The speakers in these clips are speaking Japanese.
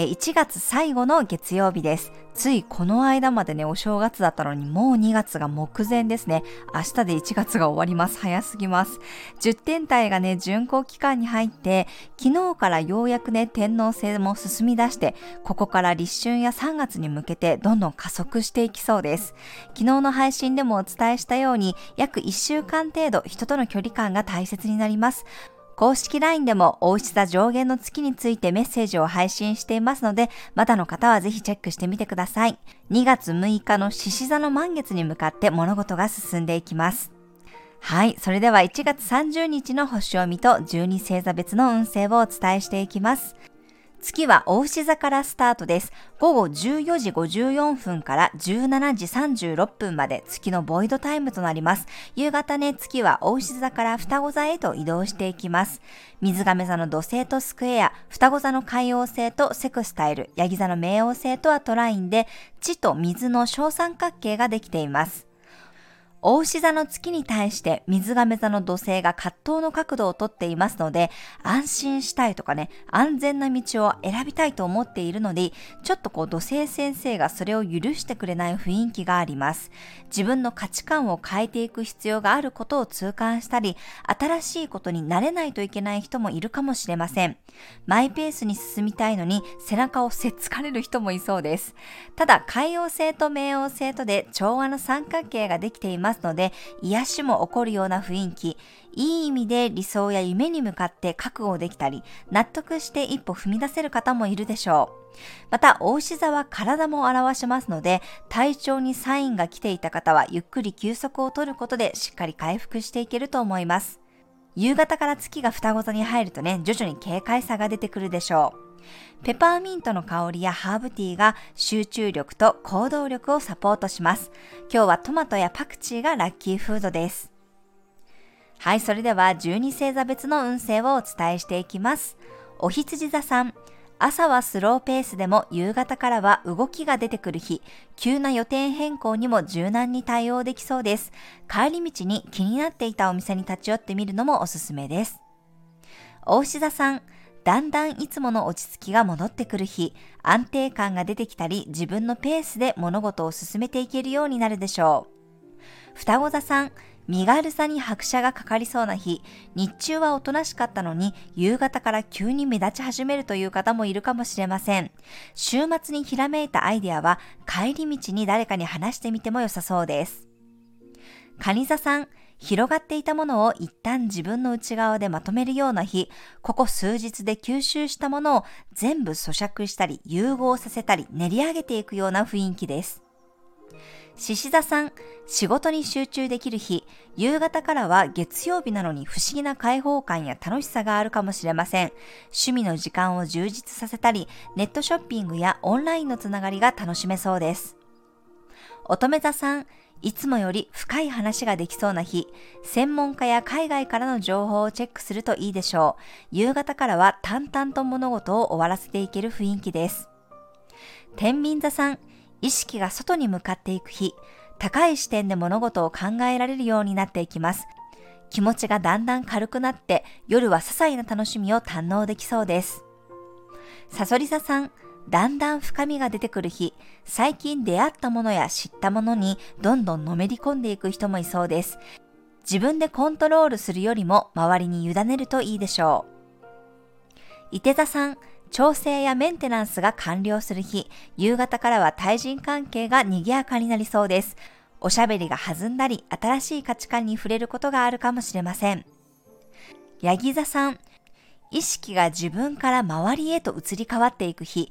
え1月最後の月曜日です。ついこの間までね、お正月だったのにもう2月が目前ですね。明日で1月が終わります。早すぎます。10天体がね、巡行期間に入って、昨日からようやくね、天皇制も進み出して、ここから立春や3月に向けてどんどん加速していきそうです。昨日の配信でもお伝えしたように、約1週間程度人との距離感が大切になります。公式 LINE でも大石座上限の月についてメッセージを配信していますので、まだの方はぜひチェックしてみてください。2月6日の獅子座の満月に向かって物事が進んでいきます。はい。それでは1月30日の星を見と12星座別の運勢をお伝えしていきます。月は大牛座からスタートです。午後14時54分から17時36分まで月のボイドタイムとなります。夕方ね、月は大牛座から双子座へと移動していきます。水亀座の土星とスクエア、双子座の海王星とセクスタイル、ヤギ座の冥王星とはトラインで、地と水の小三角形ができています。大牛座の月に対して水亀座の土星が葛藤の角度をとっていますので、安心したいとかね、安全な道を選びたいと思っているので、ちょっとこう土星先生がそれを許してくれない雰囲気があります。自分の価値観を変えていく必要があることを痛感したり、新しいことになれないといけない人もいるかもしれません。マイペースに進みたいのに背中をせっつかれる人もいそうです。ただ、海王星と冥王星とで調和の三角形ができていますますので、癒しも起こるような雰囲気、いい意味で理想や夢に向かって覚悟できたり、納得して一歩踏み出せる方もいるでしょう。また、大牛座は体も表しますので、体調にサインが来ていた方は、ゆっくり休息をとることでしっかり回復していけると思います。夕方から月が双子座に入るとね、徐々に軽快さが出てくるでしょう。ペパーミントの香りやハーブティーが集中力と行動力をサポートします。今日はトマトやパクチーがラッキーフードです。はい、それでは12星座別の運勢をお伝えしていきます。お羊座さん。朝はスローペースでも夕方からは動きが出てくる日、急な予定変更にも柔軟に対応できそうです。帰り道に気になっていたお店に立ち寄ってみるのもおすすめです。大牛座さん、だんだんいつもの落ち着きが戻ってくる日、安定感が出てきたり、自分のペースで物事を進めていけるようになるでしょう。双子座さん、身軽さに拍車がかかりそうな日、日中はおとなしかったのに、夕方から急に目立ち始めるという方もいるかもしれません。週末にひらめいたアイデアは、帰り道に誰かに話してみても良さそうです。蟹座さん、広がっていたものを一旦自分の内側でまとめるような日、ここ数日で吸収したものを全部咀嚼したり融合させたり練り上げていくような雰囲気です。獅子座さん、仕事に集中できる日、夕方からは月曜日なのに不思議な開放感や楽しさがあるかもしれません。趣味の時間を充実させたり、ネットショッピングやオンラインのつながりが楽しめそうです。乙女座さん、いつもより深い話ができそうな日、専門家や海外からの情報をチェックするといいでしょう。夕方からは淡々と物事を終わらせていける雰囲気です。天秤座さん、意識が外に向かっていく日、高い視点で物事を考えられるようになっていきます。気持ちがだんだん軽くなって、夜は些細な楽しみを堪能できそうです。さそり座さん、だんだん深みが出てくる日、最近出会ったものや知ったものにどんどんのめり込んでいく人もいそうです。自分でコントロールするよりも周りに委ねるといいでしょう。伊手座さん、調整やメンテナンスが完了する日、夕方からは対人関係が賑やかになりそうです。おしゃべりが弾んだり、新しい価値観に触れることがあるかもしれません。ヤギ座さん、意識が自分から周りへと移り変わっていく日、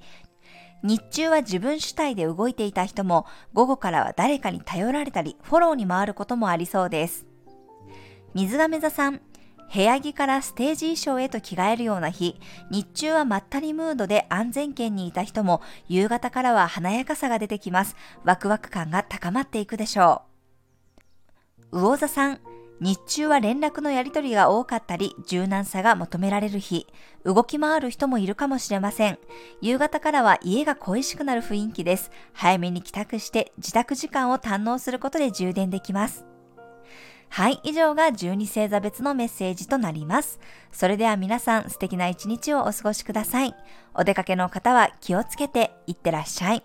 日中は自分主体で動いていた人も午後からは誰かに頼られたりフォローに回ることもありそうです。水亀座さん、部屋着からステージ衣装へと着替えるような日、日中はまったりムードで安全圏にいた人も夕方からは華やかさが出てきます。ワクワク感が高まっていくでしょう。魚座さん、日中は連絡のやり取りが多かったり、柔軟さが求められる日、動き回る人もいるかもしれません。夕方からは家が恋しくなる雰囲気です。早めに帰宅して自宅時間を堪能することで充電できます。はい、以上が12星座別のメッセージとなります。それでは皆さん素敵な一日をお過ごしください。お出かけの方は気をつけていってらっしゃい。